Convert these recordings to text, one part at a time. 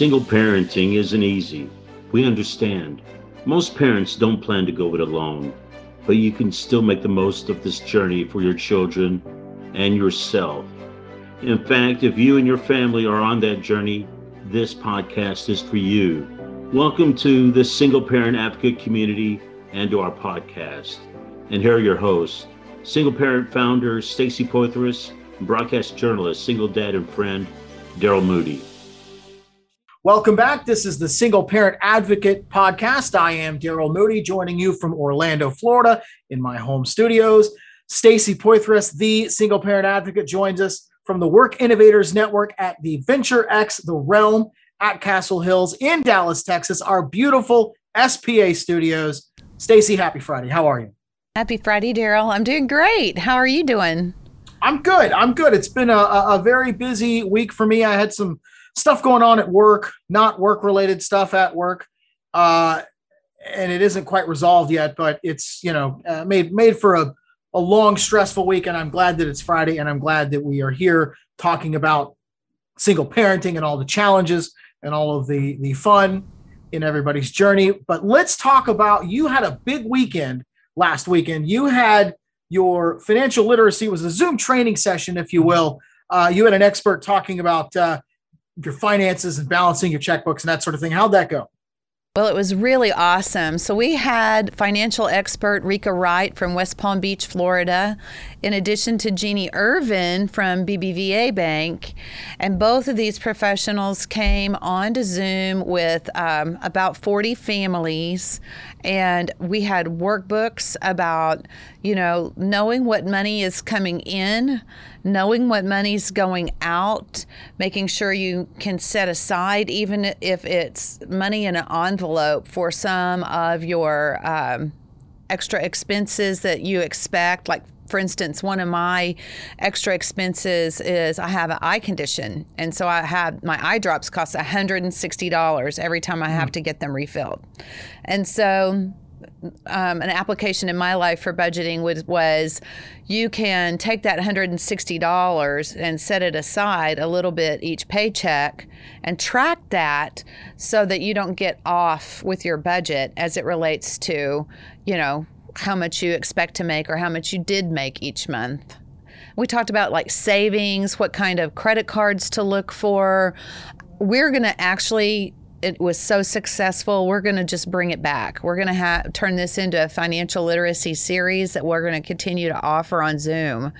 Single parenting isn't easy. We understand. Most parents don't plan to go it alone, but you can still make the most of this journey for your children and yourself. In fact, if you and your family are on that journey, this podcast is for you. Welcome to the Single Parent Advocate community and to our podcast. And here are your hosts, single parent founder Stacy Poythress, broadcast journalist, single dad and friend Daryl Moody. Welcome back. This is the Single Parent Advocate podcast. I am Daryl Moody, joining you from Orlando, Florida, in my home studios. Stacy Poythress, the Single Parent Advocate, joins us from the Work Innovators Network at the Venture X, the Realm at Castle Hills in Dallas, Texas, our beautiful SPA studios. Stacy, happy Friday. How are you? Happy Friday, Daryl. I'm doing great. How are you doing? I'm good. I'm good. It's been a, a very busy week for me. I had some stuff going on at work, not work related stuff at work. Uh, and it isn't quite resolved yet, but it's, you know, uh, made, made for a, a long, stressful week. And I'm glad that it's Friday and I'm glad that we are here talking about single parenting and all the challenges and all of the, the fun in everybody's journey. But let's talk about, you had a big weekend last weekend. You had your financial literacy was a Zoom training session, if you will. Uh, you had an expert talking about uh, your finances and balancing your checkbooks and that sort of thing. How'd that go? Well, it was really awesome. So, we had financial expert Rika Wright from West Palm Beach, Florida, in addition to Jeannie Irvin from BBVA Bank. And both of these professionals came onto Zoom with um, about 40 families. And we had workbooks about, you know, knowing what money is coming in, knowing what money's going out, making sure you can set aside, even if it's money in an envelope for some of your um, extra expenses that you expect, like for instance, one of my extra expenses is I have an eye condition. And so I have my eye drops cost $160 every time I have mm. to get them refilled. And so um, an application in my life for budgeting was, was you can take that $160 and set it aside a little bit each paycheck and track that so that you don't get off with your budget as it relates to, you know, how much you expect to make or how much you did make each month. We talked about like savings, what kind of credit cards to look for. We're going to actually it was so successful. We're going to just bring it back. We're going to have turn this into a financial literacy series that we're going to continue to offer on Zoom.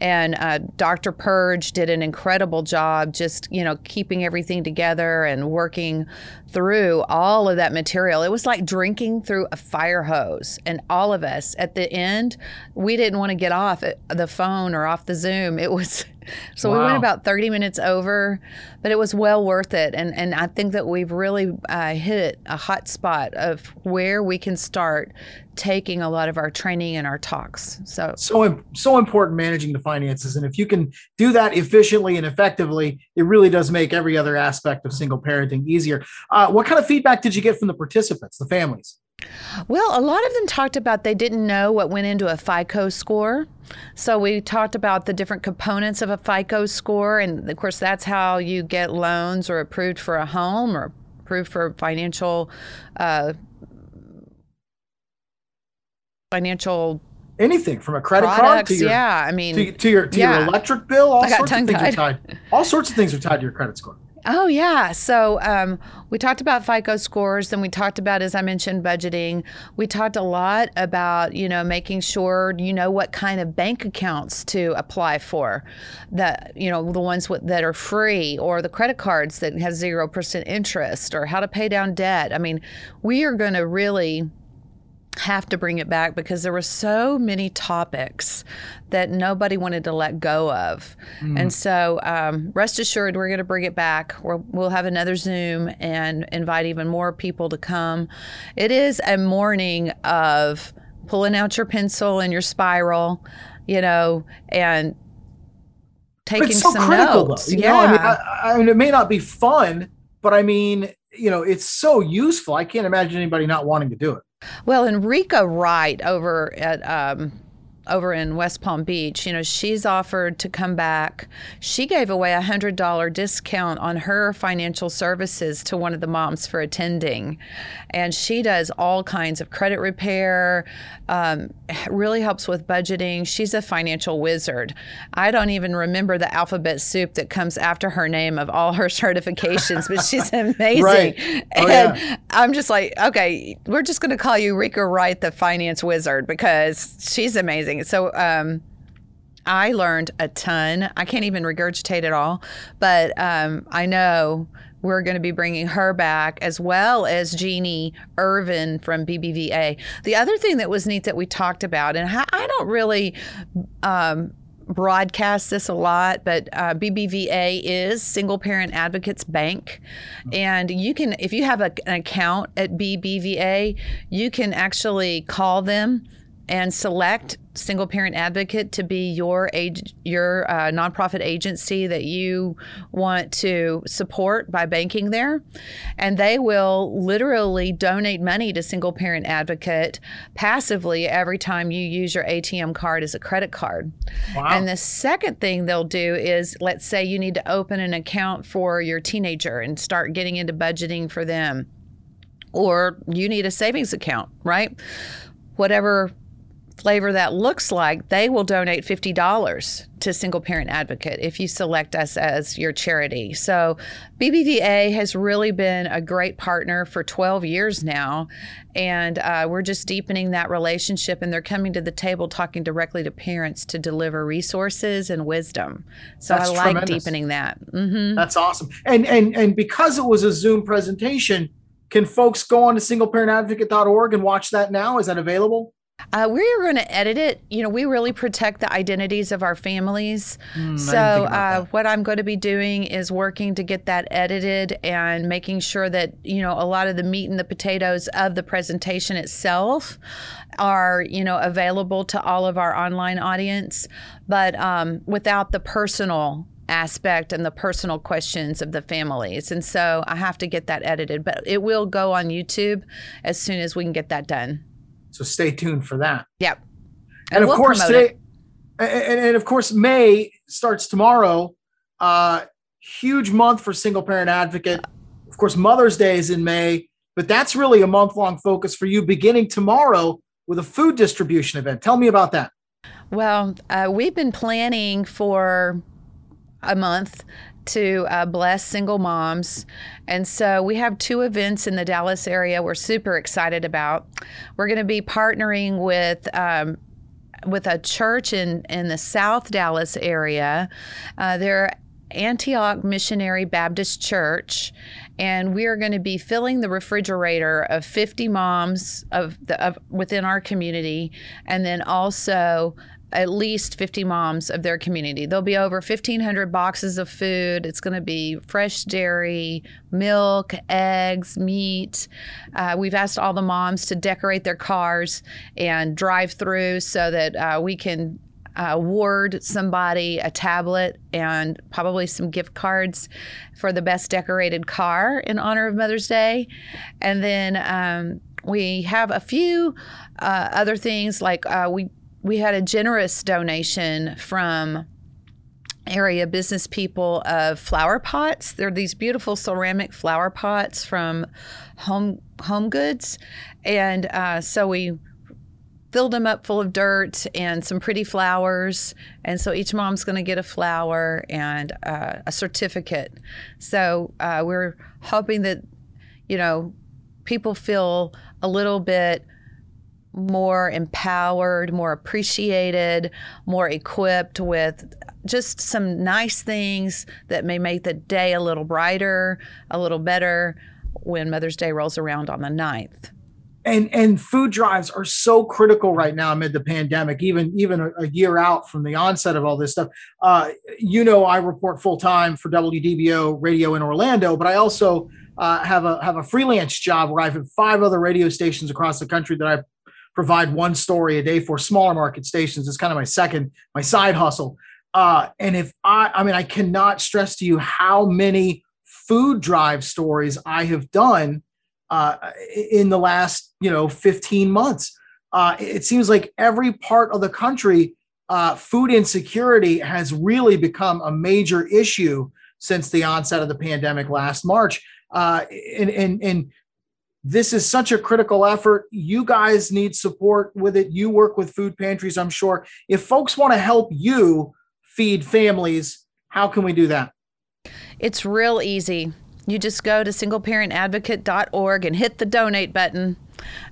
And uh, Dr. Purge did an incredible job, just you know, keeping everything together and working through all of that material. It was like drinking through a fire hose. And all of us at the end, we didn't want to get off the phone or off the Zoom. It was so wow. we went about 30 minutes over, but it was well worth it. And, and I think that we've really uh, hit a hot spot of where we can start taking a lot of our training and our talks. So, so, so important managing the finances. And if you can do that efficiently and effectively, it really does make every other aspect of single parenting easier. Uh, what kind of feedback did you get from the participants, the families? Well, a lot of them talked about they didn't know what went into a FICO score. So we talked about the different components of a FICO score. And of course, that's how you get loans or approved for a home or approved for financial. Uh, financial anything from a credit products, card to your, yeah, I mean, to, to your to yeah. your electric bill. All sorts of things are tied. All sorts of things are tied to your credit score. Oh, yeah. So um, we talked about FICO scores, then we talked about, as I mentioned, budgeting. We talked a lot about, you know, making sure you know what kind of bank accounts to apply for, that, you know, the ones that are free or the credit cards that has 0% interest or how to pay down debt. I mean, we are going to really have to bring it back because there were so many topics that nobody wanted to let go of. Mm. And so, um, rest assured, we're going to bring it back. we will have another Zoom and invite even more people to come. It is a morning of pulling out your pencil and your spiral, you know, and taking so some critical, notes. Though, yeah. I mean, I, I mean, it may not be fun, but I mean, you know, it's so useful. I can't imagine anybody not wanting to do it. Well, Enrica Wright over at um, over in West Palm Beach, you know, she's offered to come back. She gave away a hundred dollar discount on her financial services to one of the moms for attending, and she does all kinds of credit repair. Um, really helps with budgeting. She's a financial wizard. I don't even remember the alphabet soup that comes after her name of all her certifications, but she's amazing. Right. Oh, and yeah. I'm just like, okay, we're just going to call you Rika Wright, the finance wizard, because she's amazing. So, um, I learned a ton. I can't even regurgitate it all, but um, I know we're going to be bringing her back as well as Jeannie Irvin from BBVA. The other thing that was neat that we talked about, and I don't really. Um, broadcast this a lot, but uh, BBVA is Single Parent Advocates Bank, and you can, if you have a, an account at BBVA, you can actually call them and select single parent advocate to be your age your uh, nonprofit agency that you want to support by banking there. And they will literally donate money to single parent advocate passively every time you use your atm card as a credit card. Wow. and the second thing they'll do is let's say you need to open an account for your teenager and start getting into budgeting for them or you need a savings account right? Whatever flavor that looks like, they will donate $50 to Single Parent Advocate if you select us as your charity. So, BBVA has really been a great partner for 12 years now. And uh, we're just deepening that relationship, and they're coming to the table talking directly to parents to deliver resources and wisdom. So, That's I like tremendous. deepening that. hmm That's awesome. And and and because it was a Zoom presentation, can folks go on to singleparentadvocate.org and watch that now? Is that available? Uh, we're going to edit it. You know, we really protect the identities of our families. I so, didn't think about uh, what I'm going to be doing is working to get that edited and making sure that, you know, a lot of the meat and the potatoes of the presentation itself are, you know, available to all of our online audience, but um, without the personal aspect and the personal questions of the families. And so I have to get that edited, but it will go on YouTube as soon as we can get that done. So stay tuned for that. Yep. And, of we'll course today, and, and of course May starts tomorrow. Uh, huge month for single parent advocate. Of course, Mother's Day is in May, but that's really a month long focus for you beginning tomorrow with a food distribution event. Tell me about that. Well, uh, we've been planning for a month to uh, bless single moms. And so we have two events in the Dallas area we're super excited about. We're going to be partnering with. Um, with a church in, in the South Dallas area. Uh, they're Antioch Missionary Baptist Church, and we are going to be filling the refrigerator of 50 moms of the of, within our community, and then also at least 50 moms of their community. There'll be over 1,500 boxes of food. It's going to be fresh dairy, milk, eggs, meat. Uh, we've asked all the moms to decorate their cars and drive through so that uh, we can uh, award somebody a tablet and probably some gift cards for the best decorated car in honor of Mother's Day. And then um, we have a few uh, other things like uh, we we had a generous donation from area business people of flower pots. They're these beautiful ceramic flower pots from Home Home Goods, and uh, so we filled them up full of dirt and some pretty flowers. And so each mom's going to get a flower and uh, a certificate. So uh, we're hoping that you know people feel a little bit more empowered, more appreciated, more equipped with just some nice things that may make the day a little brighter, a little better when Mother's Day rolls around on the 9th. and and food drives are so critical right now amid the pandemic even even a, year out from the onset of all this stuff uh, you know i report full-time for wdbo radio in orlando but i also uh, have a have a freelance job where i have five other radio stations across the country that i provide one story a day for smaller market stations it's kind of my second my side hustle uh, and if i i mean i cannot stress to you how many food drive stories i have done uh, in the last you know 15 months uh, it seems like every part of the country, uh, food insecurity has really become a major issue since the onset of the pandemic last March. Uh, and, and, and this is such a critical effort. You guys need support with it. You work with food pantries, I'm sure. If folks want to help you feed families, how can we do that? It's real easy. You just go to singleparentadvocate.org and hit the donate button.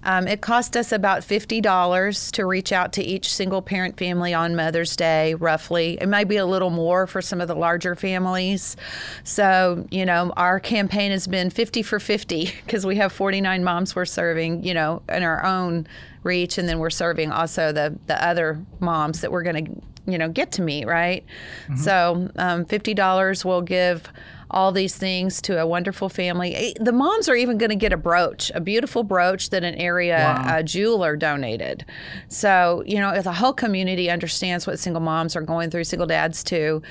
Um, it cost us about $50 to reach out to each single parent family on Mother's Day, roughly. It might be a little more for some of the larger families. So, you know, our campaign has been 50 for 50 because we have 49 moms we're serving, you know, in our own reach. And then we're serving also the, the other moms that we're going to, you know, get to meet, right? Mm-hmm. So, um, $50 will give all these things to a wonderful family. Eh, the moms are even going to get a brooch, a beautiful brooch that an area wow. uh, jeweler donated. So, you know, if the whole community understands what single moms are going through, single dads too.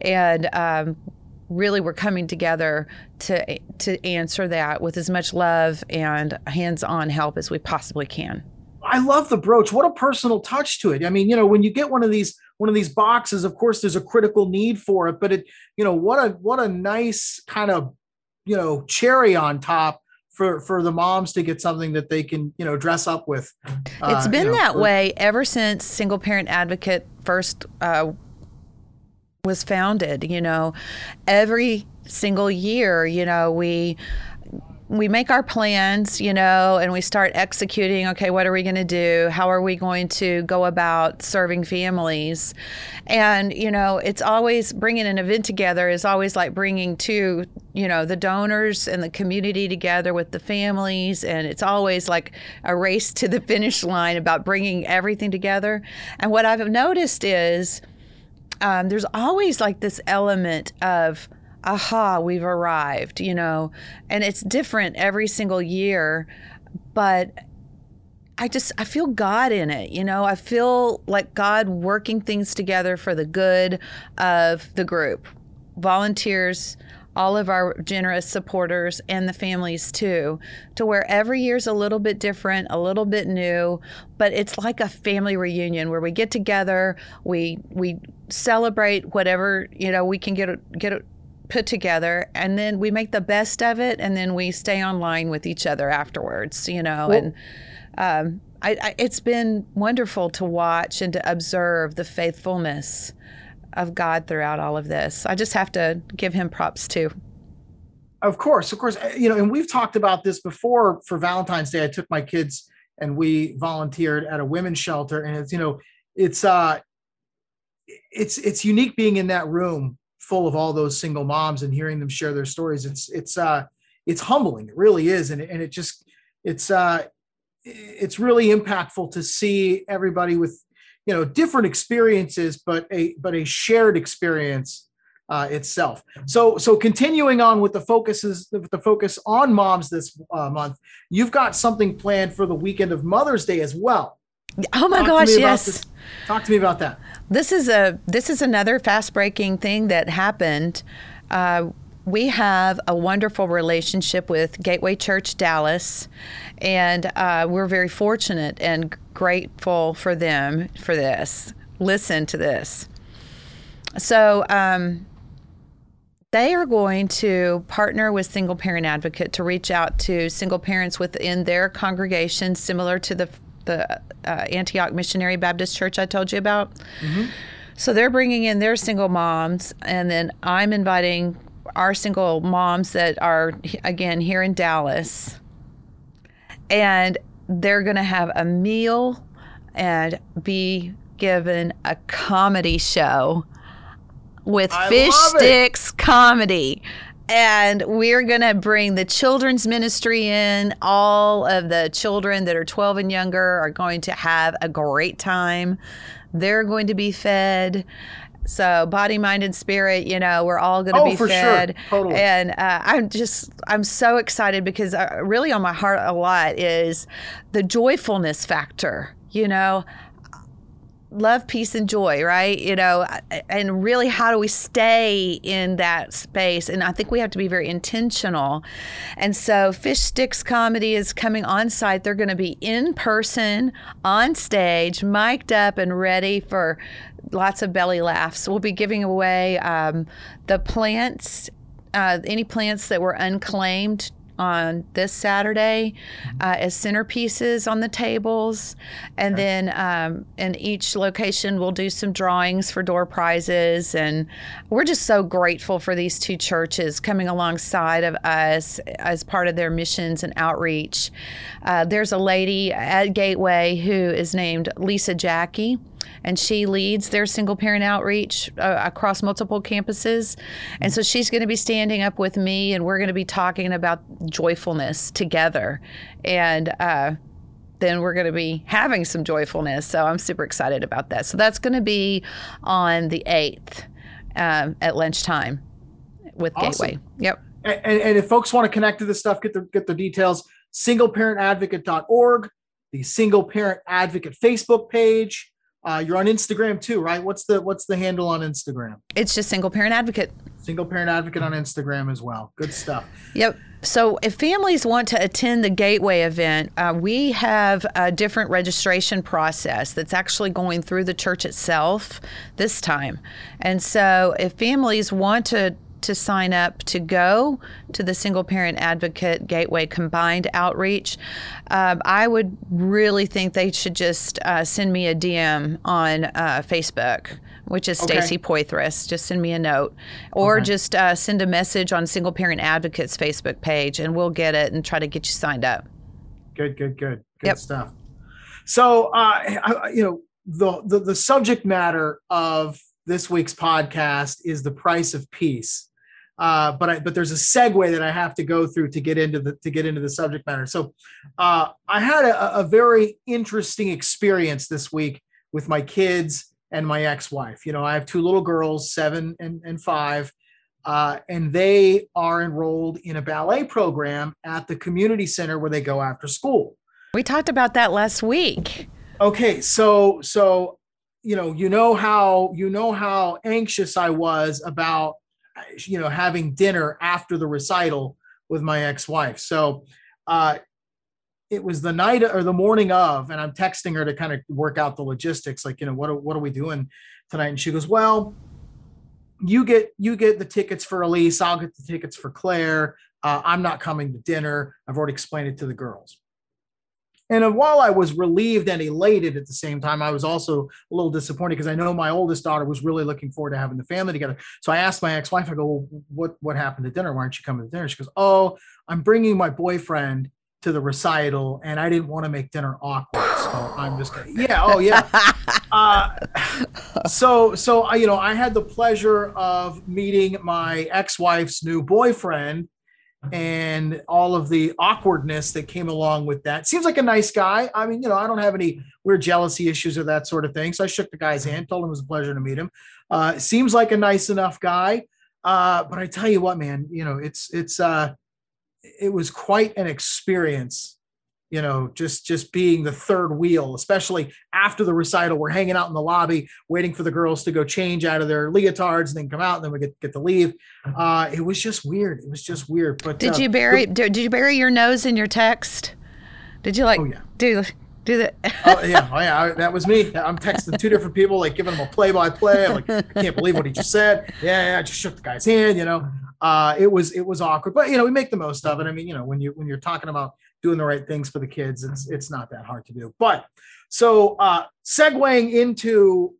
And, um, really we're coming together to to answer that with as much love and hands-on help as we possibly can. I love the brooch. What a personal touch to it. I mean, you know, when you get one of these one of these boxes, of course, there's a critical need for it, but it, you know, what a what a nice kind of, you know, cherry on top for for the moms to get something that they can, you know, dress up with. Uh, it's been you know, that for, way ever since Single Parent Advocate first uh, was founded. You know, every single year, you know, we we make our plans, you know, and we start executing. Okay, what are we going to do? How are we going to go about serving families? And you know, it's always bringing an event together is always like bringing two, you know, the donors and the community together with the families, and it's always like a race to the finish line about bringing everything together. And what I've noticed is um, there's always like this element of aha, we've arrived, you know, and it's different every single year, but I just I feel God in it, you know. I feel like God working things together for the good of the group. Volunteers, all of our generous supporters and the families too, to where every year's a little bit different, a little bit new, but it's like a family reunion where we get together, we we celebrate whatever, you know, we can get get put together and then we make the best of it and then we stay online with each other afterwards you know well, and um, I, I, it's been wonderful to watch and to observe the faithfulness of god throughout all of this. I just have to give him props too. Of course of course. Eh, you know and we've talked about this before for valentine's day. I took my kids and we volunteered at a women's shelter and it's you know it's uh it's it's unique being in that room full of all those single moms and hearing them share their stories it's it's uh it's humbling it really is and, and it just it's uh it's really impactful to see everybody with you know different experiences but a but a shared experience uh, itself. So, so continuing on with the focuses, with the focus on moms this uh, month, you've got something planned for the weekend of Mother's Day as well. Oh my Talk gosh, yes. Talk to me about that. This is a this is another fast breaking thing that happened. Uh, we have a wonderful relationship with Gateway Church Dallas, and uh, we're very fortunate and grateful for them for this. Listen to this. So, um, they are going to partner with Single Parent Advocate to reach out to single parents within their congregation, similar to the the uh, Antioch Missionary Baptist Church I told you about. Mm-hmm. So they're bringing in their single moms, and then I'm inviting our single moms that are, again, here in Dallas. And they're going to have a meal and be given a comedy show with I fish sticks comedy and we're going to bring the children's ministry in. All of the children that are 12 and younger are going to have a great time. They're going to be fed. So body, mind, and spirit, you know, we're all going to oh, be fed. Sure. Totally. And uh, I'm just, I'm so excited because uh, really on my heart a lot is the joyfulness factor. You know, love, peace, and joy, right? You know, and really, how do we stay in that space? And I think we have to be very intentional. And so, Fish Sticks Comedy is coming on site. They're going to be in person, on stage, mic'd up, and ready for lots of belly laughs. We'll be giving away um, the plants uh, any plants that were unclaimed on this Saturday uh, as centerpieces on the tables. And then um, in each location, we'll do some drawings for door prizes. And we're just so grateful for these two churches coming alongside of us as part of their missions and outreach. Uh, there's a lady at Gateway who is named Lisa Jackie and she leads their single parent outreach uh, across multiple campuses. And so she's going to be standing up with me, and we're going to be talking about joyfulness together. And uh, then we're going to be having some joyfulness. So I'm super excited about that. So that's going to be on the 8th um, at lunchtime with awesome. Gateway. Yep. And, and, if folks want to connect to this stuff, get the get the details. Singleparentadvocate.org, the Single Parent Advocate Facebook page. Uh, you're on Instagram too, right? What's the what's the handle on Instagram? It's just single parent advocate. Single parent advocate on Instagram as well. Good stuff. Yep. So, if families want to attend the Gateway event, uh, we have a different registration process that's actually going through the church itself this time. And so, if families want to to sign up to go to the single parent advocate gateway combined outreach. Um, i would really think they should just uh, send me a dm on uh, facebook which is okay. stacy Poythress. Just send me a note. Or okay. just uh, send a message on single parent advocates facebook page and we'll get it and try to get you signed up. Good good good. Good yep. stuff. So uh, you know the, the the subject matter of this week's podcast is the price of peace uh, but I, but there's a segue that I have to go through to get into the to get into the subject matter. So uh, I had a, a, very interesting experience this week with my kids and my ex-wife. You know, I have two little girls, seven and, and five, uh, and they are enrolled in a ballet program at the community center where they go after school. We talked about that last week. Okay, so so you know you know how you know how anxious I was about you know, having dinner after the recital with my ex-wife. So uh, it was the night or the morning of, and I'm texting her to kind of work out the logistics, like, you know, what are, what are we doing tonight? And she goes, well, you get you get the tickets for Elise. I'll get the tickets for Claire. Uh, I'm not coming to dinner. I've already explained it to the girls. And while I was relieved and elated at the same time, I was also a little disappointed because I know my oldest daughter was really looking forward to having the family together. So I asked my ex-wife, I go, well, what what happened to dinner? Why aren't you coming to dinner? She goes, oh, I'm bringing my boyfriend to the recital, and I didn't want to make dinner awkward. So I'm just gonna, yeah, oh yeah. Uh, so so I, you know, I had the pleasure of meeting my ex-wife's new boyfriend and all of the awkwardness that came along with that. Seems like a nice guy. I mean, you know, I don't have any weird jealousy issues or that sort of thing. So I shook the guy's hand, told him it was a pleasure to meet him. Uh, seems like a nice enough guy. Uh, but I tell you what, man, you know, it's it's uh, it was quite an experience you know just just being the third wheel especially after the recital we're hanging out in the lobby waiting for the girls to go change out of their leotards and then come out and then we get, get to leave. Uh it was just weird. It was just weird. But did uh, you bury did you bury your nose in your text? Did you like oh, yeah. do do that oh yeah. Oh yeah. I, that was me. I'm texting two different people like giving them a play-by-play. I'm like i can't believe what he just said. Yeah yeah i just shook the guy's hand you know? Uh it was it was awkward. But you know we make the most of it. I mean you know when you when you're talking about doing the right things for the kids. It's it's not that hard to do. But so uh, segueing into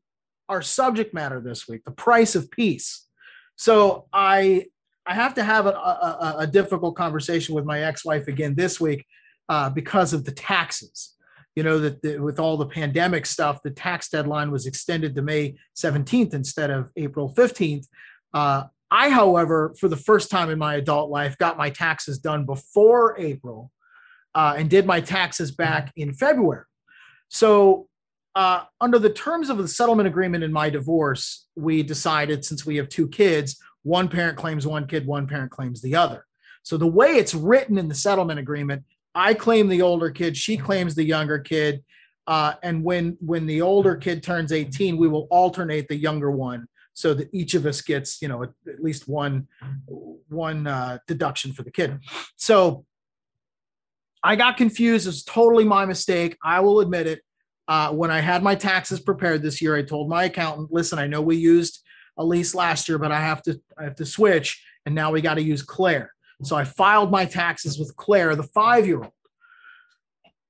our subject matter this week, the price of peace. So I I have to have a, a, a difficult conversation with my ex-wife again this week uh, because of the taxes. You know that the, with all the pandemic stuff, the tax deadline was extended to May 17th instead of April 15th. Uh, I, however, for the first time in my adult life, got my taxes done before April uh, and did my taxes back in February. So, uh, under the terms of the settlement agreement in my divorce, we decided since we have two kids, one parent claims one kid, one parent claims the other. So, the way it's written in the settlement agreement, I claim the older kid, she claims the younger kid. Uh, and when when the older kid turns 18, we will alternate the younger one so that each of us gets you know at, at least one one uh, deduction for the kid. So I got confused. It's totally my mistake. I will admit it. Uh, when I had my taxes prepared this year, I told my accountant, "Listen, I know we used Elise last year, but I have to I have to switch, and now we got to use Claire." So I filed my taxes with Claire, the five year old.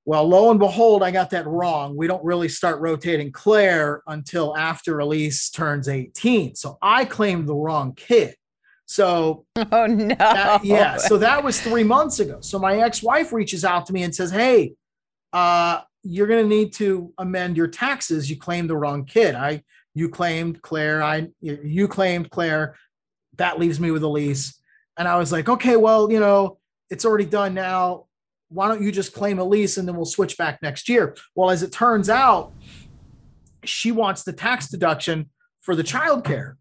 Well, lo and behold, I got that wrong. We don't really start rotating Claire until after Elise turns 18. So I claimed the wrong kid. So, oh no. That, yeah. So that was three months ago. So my ex wife reaches out to me and says, Hey, uh, you're going to need to amend your taxes. You claimed the wrong kid. I, you claimed Claire. I, you claimed Claire. That leaves me with Elise. And I was like, okay, well, you know, it's already done now why don't you just claim Elise and then we'll switch back next year? Well, as it turns out, she wants the tax deduction for the childcare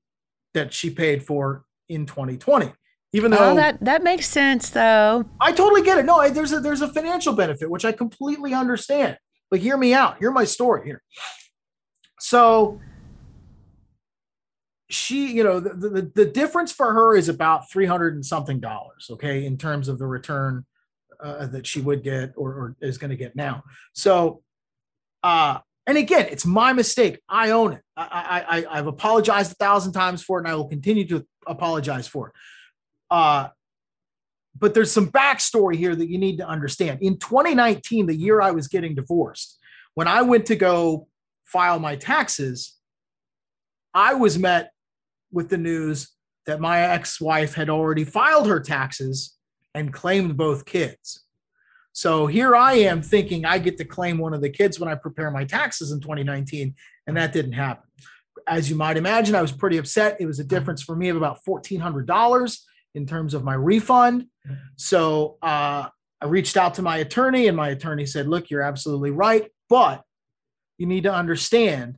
that she paid for in 2020. Even though oh, that that makes sense, though. I totally get it. No, there's a there's a financial benefit which I completely understand. But hear me out. Hear my story here. So she, you know, the, the, the difference for her is about 300 and something dollars, okay, in terms of the return uh, that she would get or, or is going to get now. So, uh, and again, it's my mistake. I own it. I, I, I've apologized a thousand times for it, and I will continue to apologize for it. Uh, but there's some backstory here that you need to understand. In 2019, the year I was getting divorced, when I went to go file my taxes, I was met with the news that my ex wife had already filed her taxes and claimed both kids. So here I am thinking I get to claim one of the kids when I prepare my taxes in 2019, and that didn't happen. As you might imagine, I was pretty upset. It was a difference for me of about $1,400 in terms of my refund. So uh, I reached out to my attorney, and my attorney said, Look, you're absolutely right, but you need to understand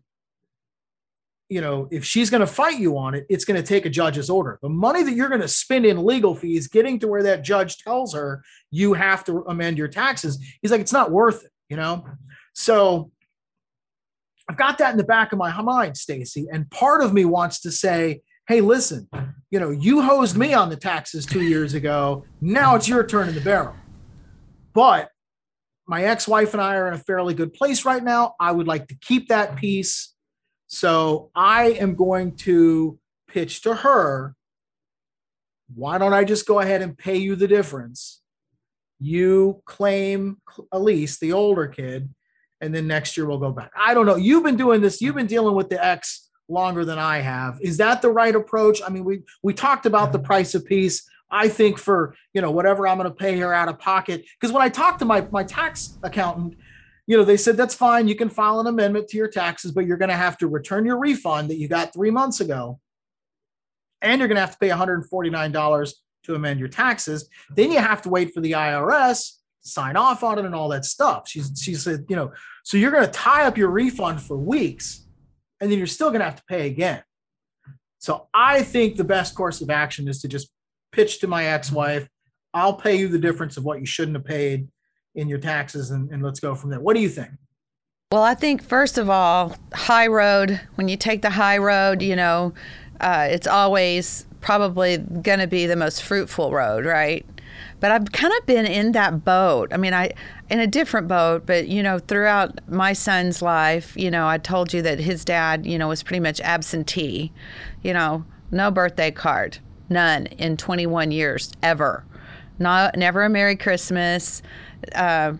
you know, if she's going to fight you on it, it's going to take a judge's order. The money that you're going to spend in legal fees getting to where that judge tells her you have to amend your taxes, he's like, it's not worth it, you know? So I've got that in the back of my mind, Stacy. And part of me wants to say, hey, listen, you know, you hosed me on the taxes two years ago. Now it's your turn in the barrel. But my ex wife and I are in a fairly good place right now. I would like to keep that peace so I am going to pitch to her why don't I just go ahead and pay you the difference? You claim Elise, the older kid, and then next year we'll go back. I don't know. You've been doing this, you've been dealing with the ex longer than I have. Is that the right approach? I mean, we we talked about the price of peace. I think for you know whatever I'm going to pay her out of pocket, because when I talked to my my tax accountant, you know, they said that's fine. You can file an amendment to your taxes, but you're going to have to return your refund that you got three months ago. And you're going to have to pay $149 to amend your taxes. Then you have to wait for the IRS to sign off on it and all that stuff. She said, you know, so you're going to tie up your refund for weeks and then you're still going to have to pay again. So I think the best course of action is to just pitch to my ex wife. I'll pay you the difference of what you shouldn't have paid in your taxes and, and let's go from there. What do you think? Well, I think first of all, high road, when you take the high road, you know, uh, it's always probably going to be the most fruitful road, right? But I've kind of been in that boat. I mean, I in a different boat, but you know, throughout my son's life, you know, I told you that his dad, you know, was pretty much absentee. You know, no birthday card, none in 21 years ever. Not never a Merry Christmas uh,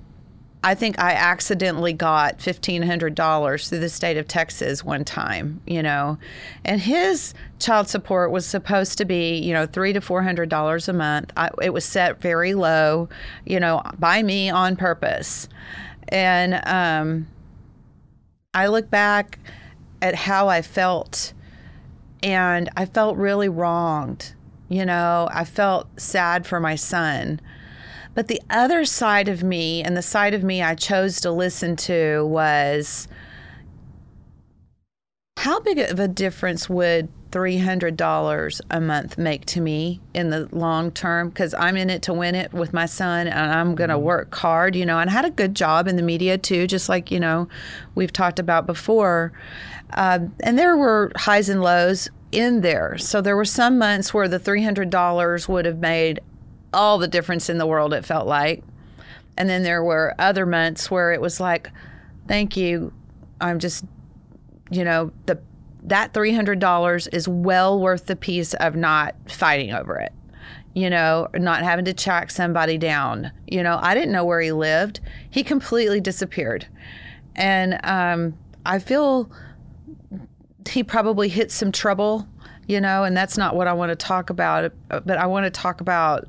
I think I accidentally got $1,500 through the state of Texas one time, you know, and his child support was supposed to be, you know, three to $400 a month. I, it was set very low, you know, by me on purpose. And um, I look back at how I felt, and I felt really wronged. You know, I felt sad for my son but the other side of me, and the side of me I chose to listen to, was how big of a difference would $300 a month make to me in the long term because I'm in it to win it with my son and I'm going to mm-hmm. work hard, you know. And I had a good job in the media too, just like, you know, we've talked about before. Uh, and there were highs and lows in there. So there were some months where the $300 would have made all the difference in the world, it felt like. And then there were other months where it was like, thank you. I'm just, you know, the that $300 is well worth the peace of not fighting over it. You know, not having to track somebody down. You know, I didn't know where he lived. He completely disappeared. And um, I feel he probably hit some trouble, you know, and that's not what I want to talk about. But I want to talk about,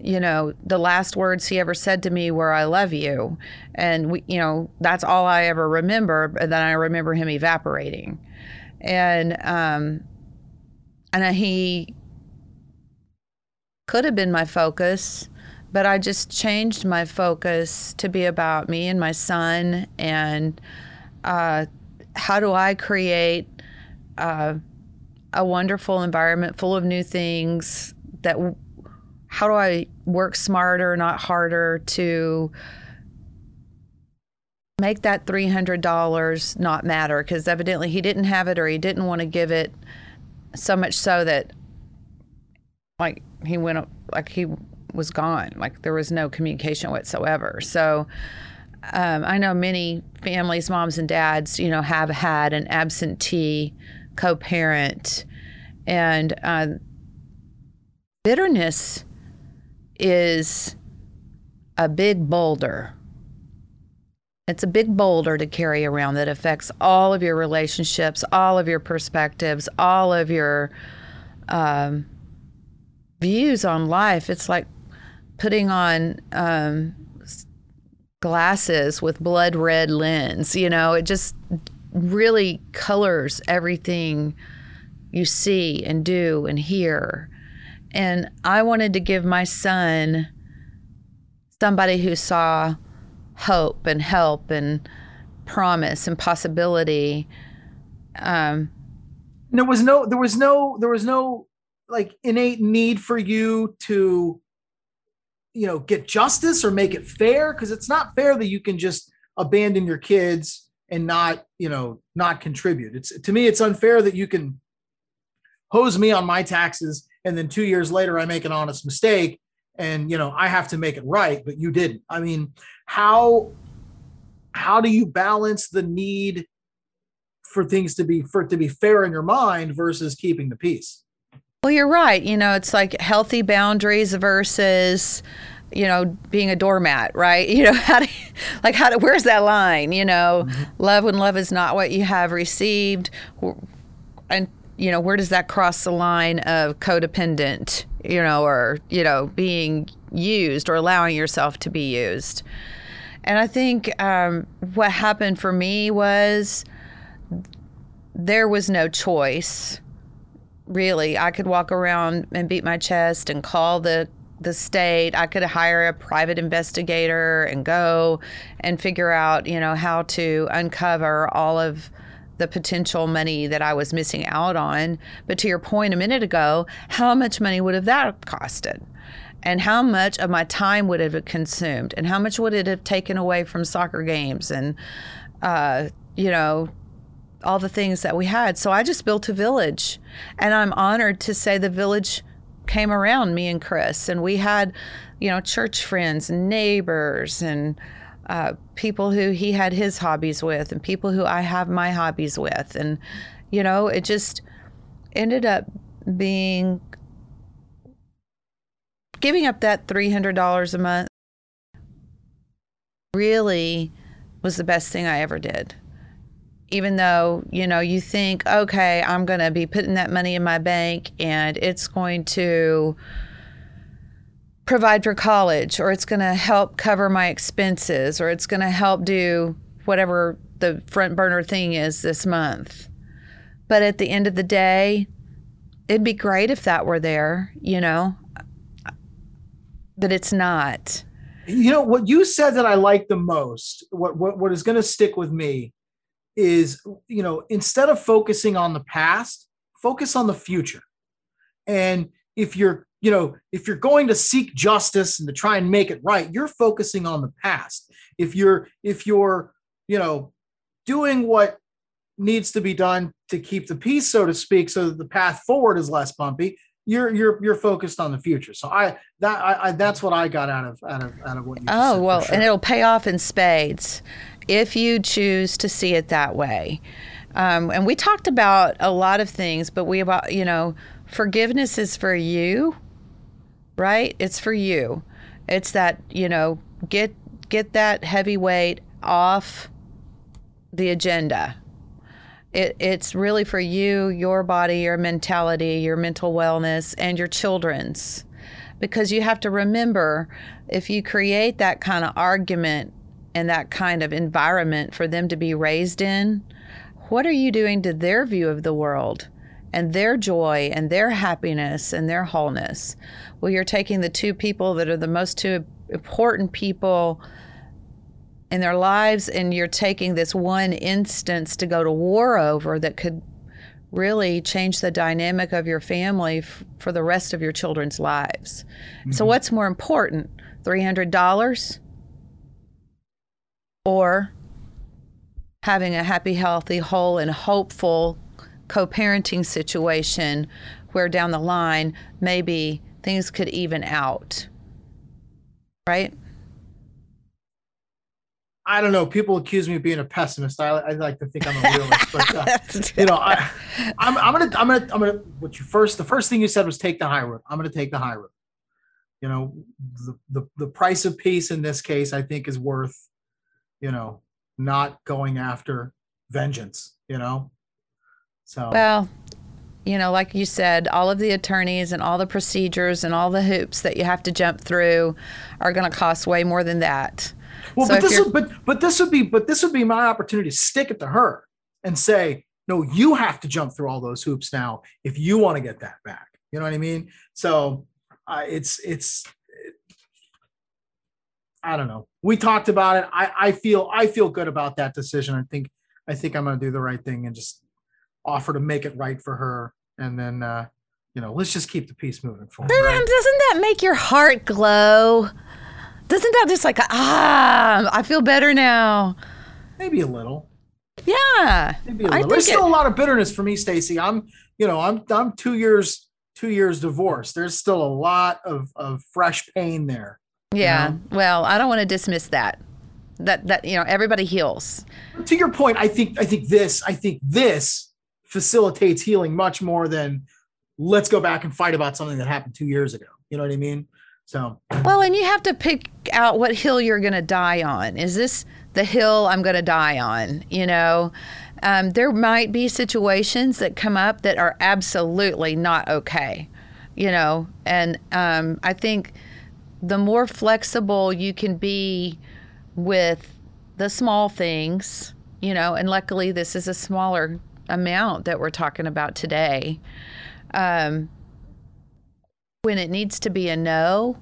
you know, the last words he ever said to me were, I love you. And, we, you know, that's all I ever remember. And then I remember him evaporating and um, and he could have been my focus, but I just changed my focus to be about me and my son and uh, how do I create uh, a wonderful environment full of new things that how do I work smarter, not harder to make that $300 not matter? Because evidently he didn't have it or he didn't want to give it so much so that like he went like he was gone. Like there was no communication whatsoever. So um, i know many families moms and dads you know have had an absentee co-parent and uh, bitterness is a big boulder it's a big boulder to carry around that affects all of your relationships, all of your perspectives, all of your um, views on life. It's like putting on um, glasses with blood red lens. You know, it just really colors everything you see and do and hear. And I wanted to give my son somebody who saw hope and help and promise and possibility. Um, there was no, there was no, there was no like innate need for you to, you know, get justice or make it fair because it's not fair that you can just abandon your kids and not, you know, not contribute. It's to me, it's unfair that you can hose me on my taxes and then two years later I make an honest mistake and you know i have to make it right but you didn't. I mean how how do you balance the need for things to be for it to be fair in your mind versus keeping the peace? Well you're right. You know it's like healthy boundaries versus you know being a doormat right you know how do like how do where's that line you know mm-hmm. love when love is not what you have received and you know, where does that cross the line of codependent, you know, or, you know, being used or allowing yourself to be used? And I think um, what happened for me was there was no choice. Really, I could walk around and beat my chest and call the the state. I could hire a private investigator and go and figure out, you know, how to uncover all of the potential money that I was missing out on. But to your point a minute ago, how much money would have that costed? And how much of my time would it have consumed? And how much would it have taken away from soccer games and, uh, you know, all the things that we had? So I just built a village. And I'm honored to say the village came around me and Chris. And we had, you know, church friends and neighbors and, uh, people who he had his hobbies with and people who I have my hobbies with. And, you know, it just ended up being giving up that $300 a month really was the best thing I ever did. Even though, you know, you think, okay, I'm going to be putting that money in my bank and it's going to provide for college or it's going to help cover my expenses or it's going to help do whatever the front burner thing is this month. But at the end of the day, it'd be great if that were there, you know, but it's not. You know, what you said that I like the most, what, what, what is going to stick with me is, you know, instead of focusing on the past, focus on the future. And if you're, you know, if you're going to seek justice and to try and make it right, you're focusing on the past. If you're, if you're, you know, doing what needs to be done to keep the peace, so to speak, so that the path forward is less bumpy, you're you're you're focused on the future. So I that I, I that's what I got out of out of out of what you. Oh, said. Oh well, sure. and it'll pay off in spades if you choose to see it that way. Um, and we talked about a lot of things, but we about you know forgiveness is for you, right? It's for you. It's that you know get get that heavy weight off the agenda. It, it's really for you, your body, your mentality, your mental wellness, and your children's. Because you have to remember if you create that kind of argument and that kind of environment for them to be raised in, what are you doing to their view of the world and their joy and their happiness and their wholeness? Well, you're taking the two people that are the most two important people in their lives and you're taking this one instance to go to war over that could really change the dynamic of your family f- for the rest of your children's lives. Mm-hmm. So what's more important? $300 or having a happy, healthy, whole and hopeful co-parenting situation where down the line maybe things could even out. Right? I don't know. People accuse me of being a pessimist. I, I like to think I'm a realist, but uh, you know, I, I'm, I'm gonna, I'm gonna, I'm gonna. What you first, the first thing you said was take the high road. I'm gonna take the high road. You know, the the, the price of peace in this case, I think, is worth, you know, not going after vengeance. You know, so well, you know, like you said, all of the attorneys and all the procedures and all the hoops that you have to jump through are going to cost way more than that. Well, so but this would, but but this would be but this would be my opportunity to stick it to her and say, no, you have to jump through all those hoops now if you want to get that back. You know what I mean? So uh, it's it's it, I don't know. We talked about it. I I feel I feel good about that decision. I think I think I'm going to do the right thing and just offer to make it right for her, and then uh, you know let's just keep the peace moving forward. Right? Doesn't that make your heart glow? Doesn't that just like ah, I feel better now? Maybe a little. Yeah, maybe a little. There's still it, a lot of bitterness for me, Stacy. I'm, you know, I'm I'm two years two years divorced. There's still a lot of of fresh pain there. Yeah. You know? Well, I don't want to dismiss that. That that you know everybody heals. To your point, I think I think this I think this facilitates healing much more than let's go back and fight about something that happened two years ago. You know what I mean? So well, and you have to pick out what hill you're going to die on. Is this the hill I'm going to die on? You know, um, there might be situations that come up that are absolutely not okay. You know, and um, I think the more flexible you can be with the small things, you know, and luckily this is a smaller amount that we're talking about today. Um, when it needs to be a no,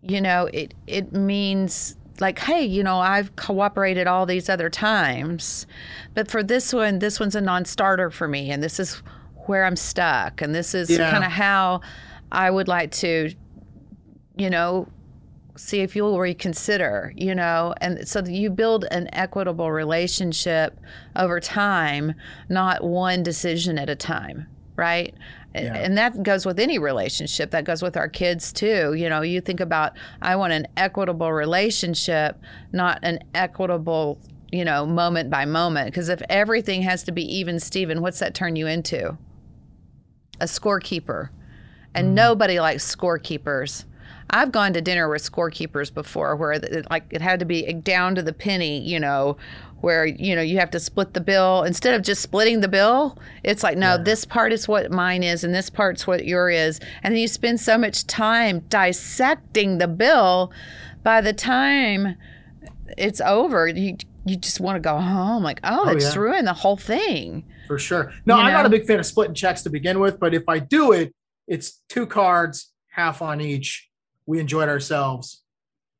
you know, it it means like, hey, you know, I've cooperated all these other times, but for this one, this one's a non-starter for me, and this is where I'm stuck, and this is yeah. kind of how I would like to, you know, see if you'll reconsider, you know, and so you build an equitable relationship over time, not one decision at a time, right? Yeah. And that goes with any relationship. That goes with our kids too. You know, you think about, I want an equitable relationship, not an equitable, you know, moment by moment. Because if everything has to be even, Steven, what's that turn you into? A scorekeeper. And mm-hmm. nobody likes scorekeepers. I've gone to dinner with scorekeepers before where it, like it had to be down to the penny, you know, where you know you have to split the bill instead of just splitting the bill it's like no yeah. this part is what mine is and this part's what your is and then you spend so much time dissecting the bill by the time it's over you you just want to go home like oh, oh it's yeah. ruined the whole thing for sure no you i'm know? not a big fan of splitting checks to begin with but if i do it it's two cards half on each we enjoyed ourselves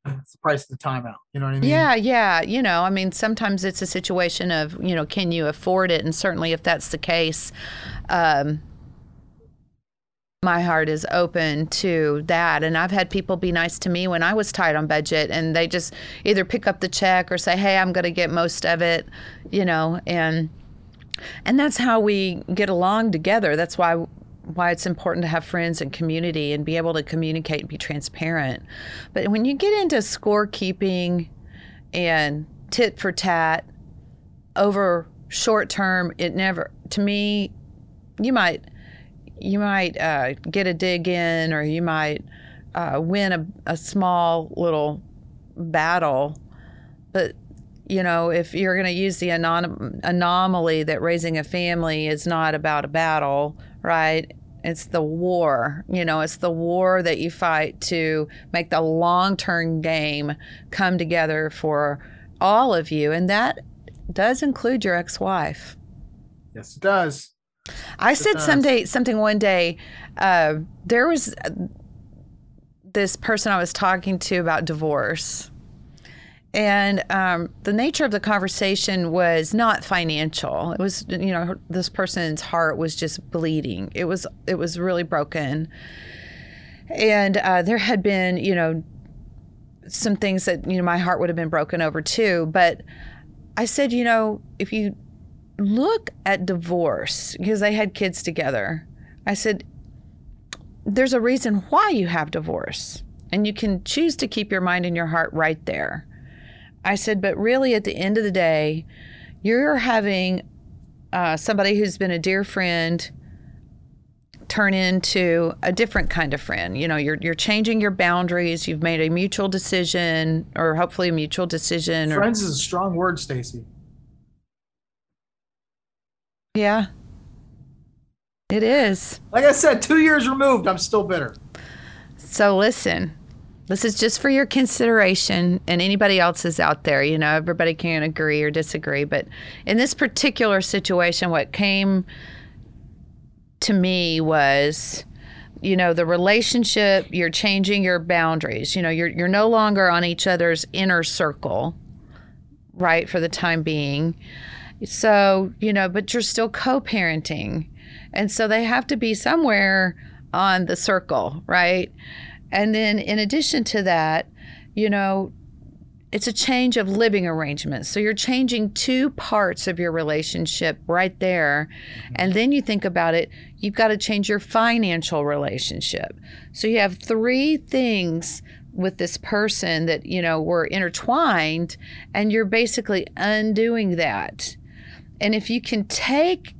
It's the price of the timeout. You know what I mean? Yeah, yeah. You know, I mean, sometimes it's a situation of, you know, can you afford it? And certainly if that's the case, um, my heart is open to that. And I've had people be nice to me when I was tight on budget and they just either pick up the check or say, hey, I'm going to get most of it, you know, and. And that's how we get along together. That's why why it's important to have friends and community and be able to communicate and be transparent. But when you get into scorekeeping and tit for tat over short term, it never to me. You might you might uh, get a dig in, or you might uh, win a, a small little battle, but you know, if you're going to use the anom- anomaly that raising a family is not about a battle, right? It's the war. You know, it's the war that you fight to make the long term game come together for all of you. And that does include your ex wife. Yes, it does. I said someday, something one day, uh, there was this person I was talking to about divorce and um, the nature of the conversation was not financial. It was, you know, this person's heart was just bleeding. It was, it was really broken, and uh, there had been, you know, some things that you know my heart would have been broken over too. But I said, you know, if you look at divorce because they had kids together, I said, there's a reason why you have divorce, and you can choose to keep your mind and your heart right there I said, but really at the end of the day, you're having uh, somebody who's been a dear friend turn into a different kind of friend. You know, you're you're changing your boundaries. You've made a mutual decision, or hopefully a mutual decision. Friends or, is a strong word, Stacy. Yeah, it is. Like I said, two years removed, I'm still bitter. So listen, this is just for your consideration and anybody else is out there. You know, everybody can agree or disagree. But in this particular situation, what came to me was you know the relationship you're changing your boundaries you know you're you're no longer on each other's inner circle right for the time being so you know but you're still co-parenting and so they have to be somewhere on the circle right and then, in addition to that, you know, it's a change of living arrangements. So you're changing two parts of your relationship right there. Mm-hmm. And then you think about it, you've got to change your financial relationship. So you have three things with this person that, you know, were intertwined, and you're basically undoing that. And if you can take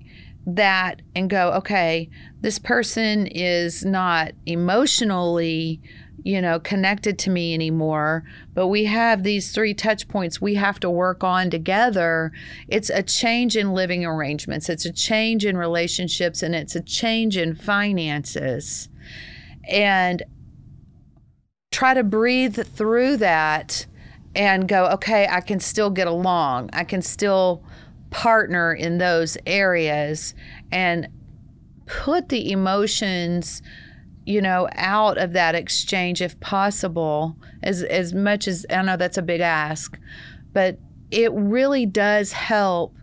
that and go, okay, this person is not emotionally, you know, connected to me anymore, but we have these three touch points we have to work on together. It's a change in living arrangements, it's a change in relationships, and it's a change in finances. And try to breathe through that and go, okay, I can still get along. I can still partner in those areas and put the emotions you know out of that exchange if possible as as much as I know that's a big ask but it really does help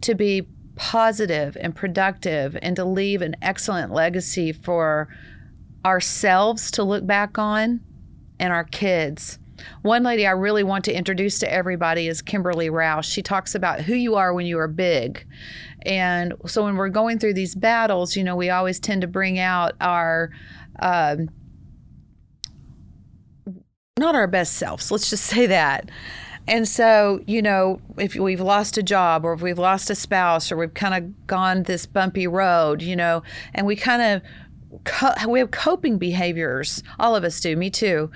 to be positive and productive and to leave an excellent legacy for ourselves to look back on and our kids one lady I really want to introduce to everybody is Kimberly Rouse. She talks about who you are when you are big. And so when we're going through these battles, you know, we always tend to bring out our, um, not our best selves, let's just say that. And so, you know, if we've lost a job or if we've lost a spouse or we've kind of gone this bumpy road, you know, and we kind of Co- we have coping behaviors all of us do me too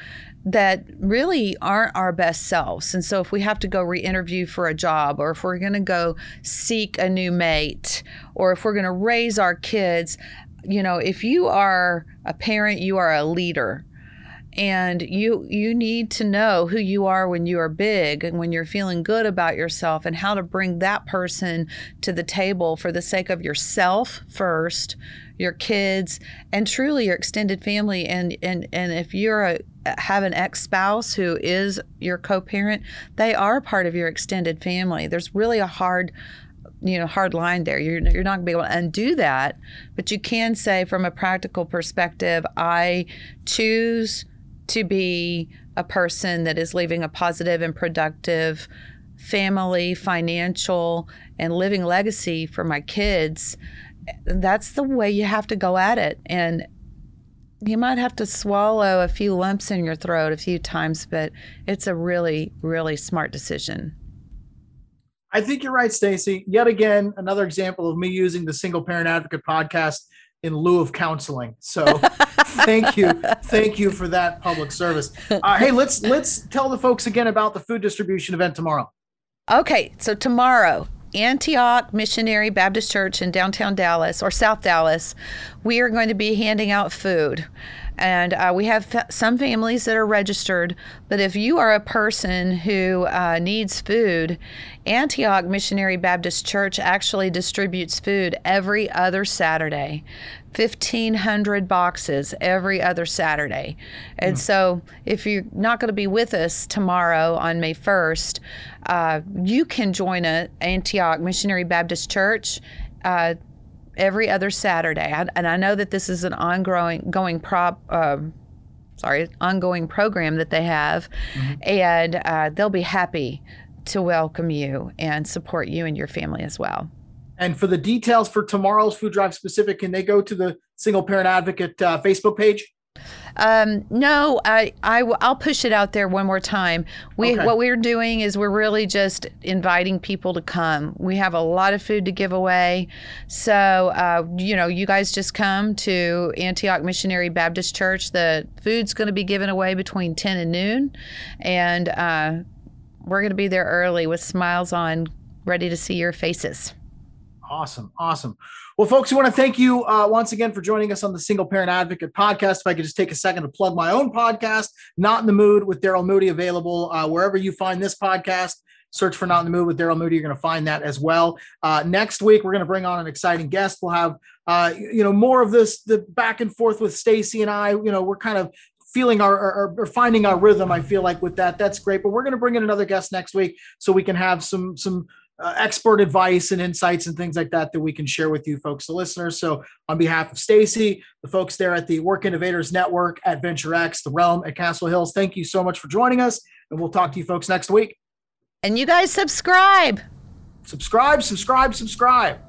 that really aren't our best selves. And so if we have to go re interview for a job, or if we're going to go seek a new mate, or if we're going to raise our kids, you know, if you are a parent, you are a leader. And you you need to know who you are when you are big and when you're feeling good about yourself and how to bring that person to the table for the sake of yourself first, your kids, and truly your extended family. And and and if you're a have an ex spouse who is your co parent, they are part of your extended family. There's really a hard you know hard line there. You're, you're not going to be able to undo that but you can say from a practical perspective i choose to be a person that is leaving a positive and productive family financial and living legacy for my kids. That's the way you have to go at it. And you might have to swallow a few lumps in your throat a few times but it's a really really smart decision I think you're right, Stacy. Yet again, another example of me using the Single Parent Advocate podcast in lieu of counseling. So, thank you, thank you for that public service. Uh, hey, let's let's tell the folks again about the food distribution event tomorrow. Okay, so tomorrow, Antioch Missionary Baptist Church in downtown Dallas or South Dallas, we are going to be handing out food. And uh, we have some families that are registered, but if you are a person who uh, needs food, Antioch Missionary Baptist Church actually distributes food every other Saturday. 1,500 boxes every other Saturday. And mm. so, if you're not going to be with us tomorrow on May 1st, uh, you can join a Antioch Missionary Baptist Church. Uh, every other Saturday, and I know that this is an ongoing going prop. Uh, sorry, ongoing program that they have, mm-hmm. and uh, they'll be happy to welcome you and support you and your family as well. And for the details for tomorrow's food drive specific, can they go to the Single Parent Advocate uh, Facebook page? Um, no, I, I, will push it out there one more time. We, okay. what we're doing is we're really just inviting people to come. We have a lot of food to give away, so uh, you know, you guys just come to Antioch Missionary Baptist Church. The food's going to be given away between ten and noon, and uh, we're going to be there early with smiles on, ready to see your faces. Awesome. Awesome. Well, folks, we want to thank you uh, once again for joining us on the Single Parent Advocate podcast. If I could just take a second to plug my own podcast, Not in the Mood with Daryl Moody, available uh, wherever you find this podcast. Search for Not in the Mood with Daryl Moody. You're going to find that as well. Uh, next week, we're going to bring on an exciting guest. We'll have, uh, you know, more of this, the back and forth with Stacy and I. You know, we're kind of feeling our or, finding our rhythm. I feel like with that, that's great. But we're going to bring in another guest next week so we can have some some uh, expert advice and insights and things like that that we can share with you folks the listeners. So on behalf of stacy the folks there at the work innovators network at venture x the realm at castle hills thank you so much for joining us and we'll talk to you folks next week. And you guys subscribe. Subscribe subscribe subscribe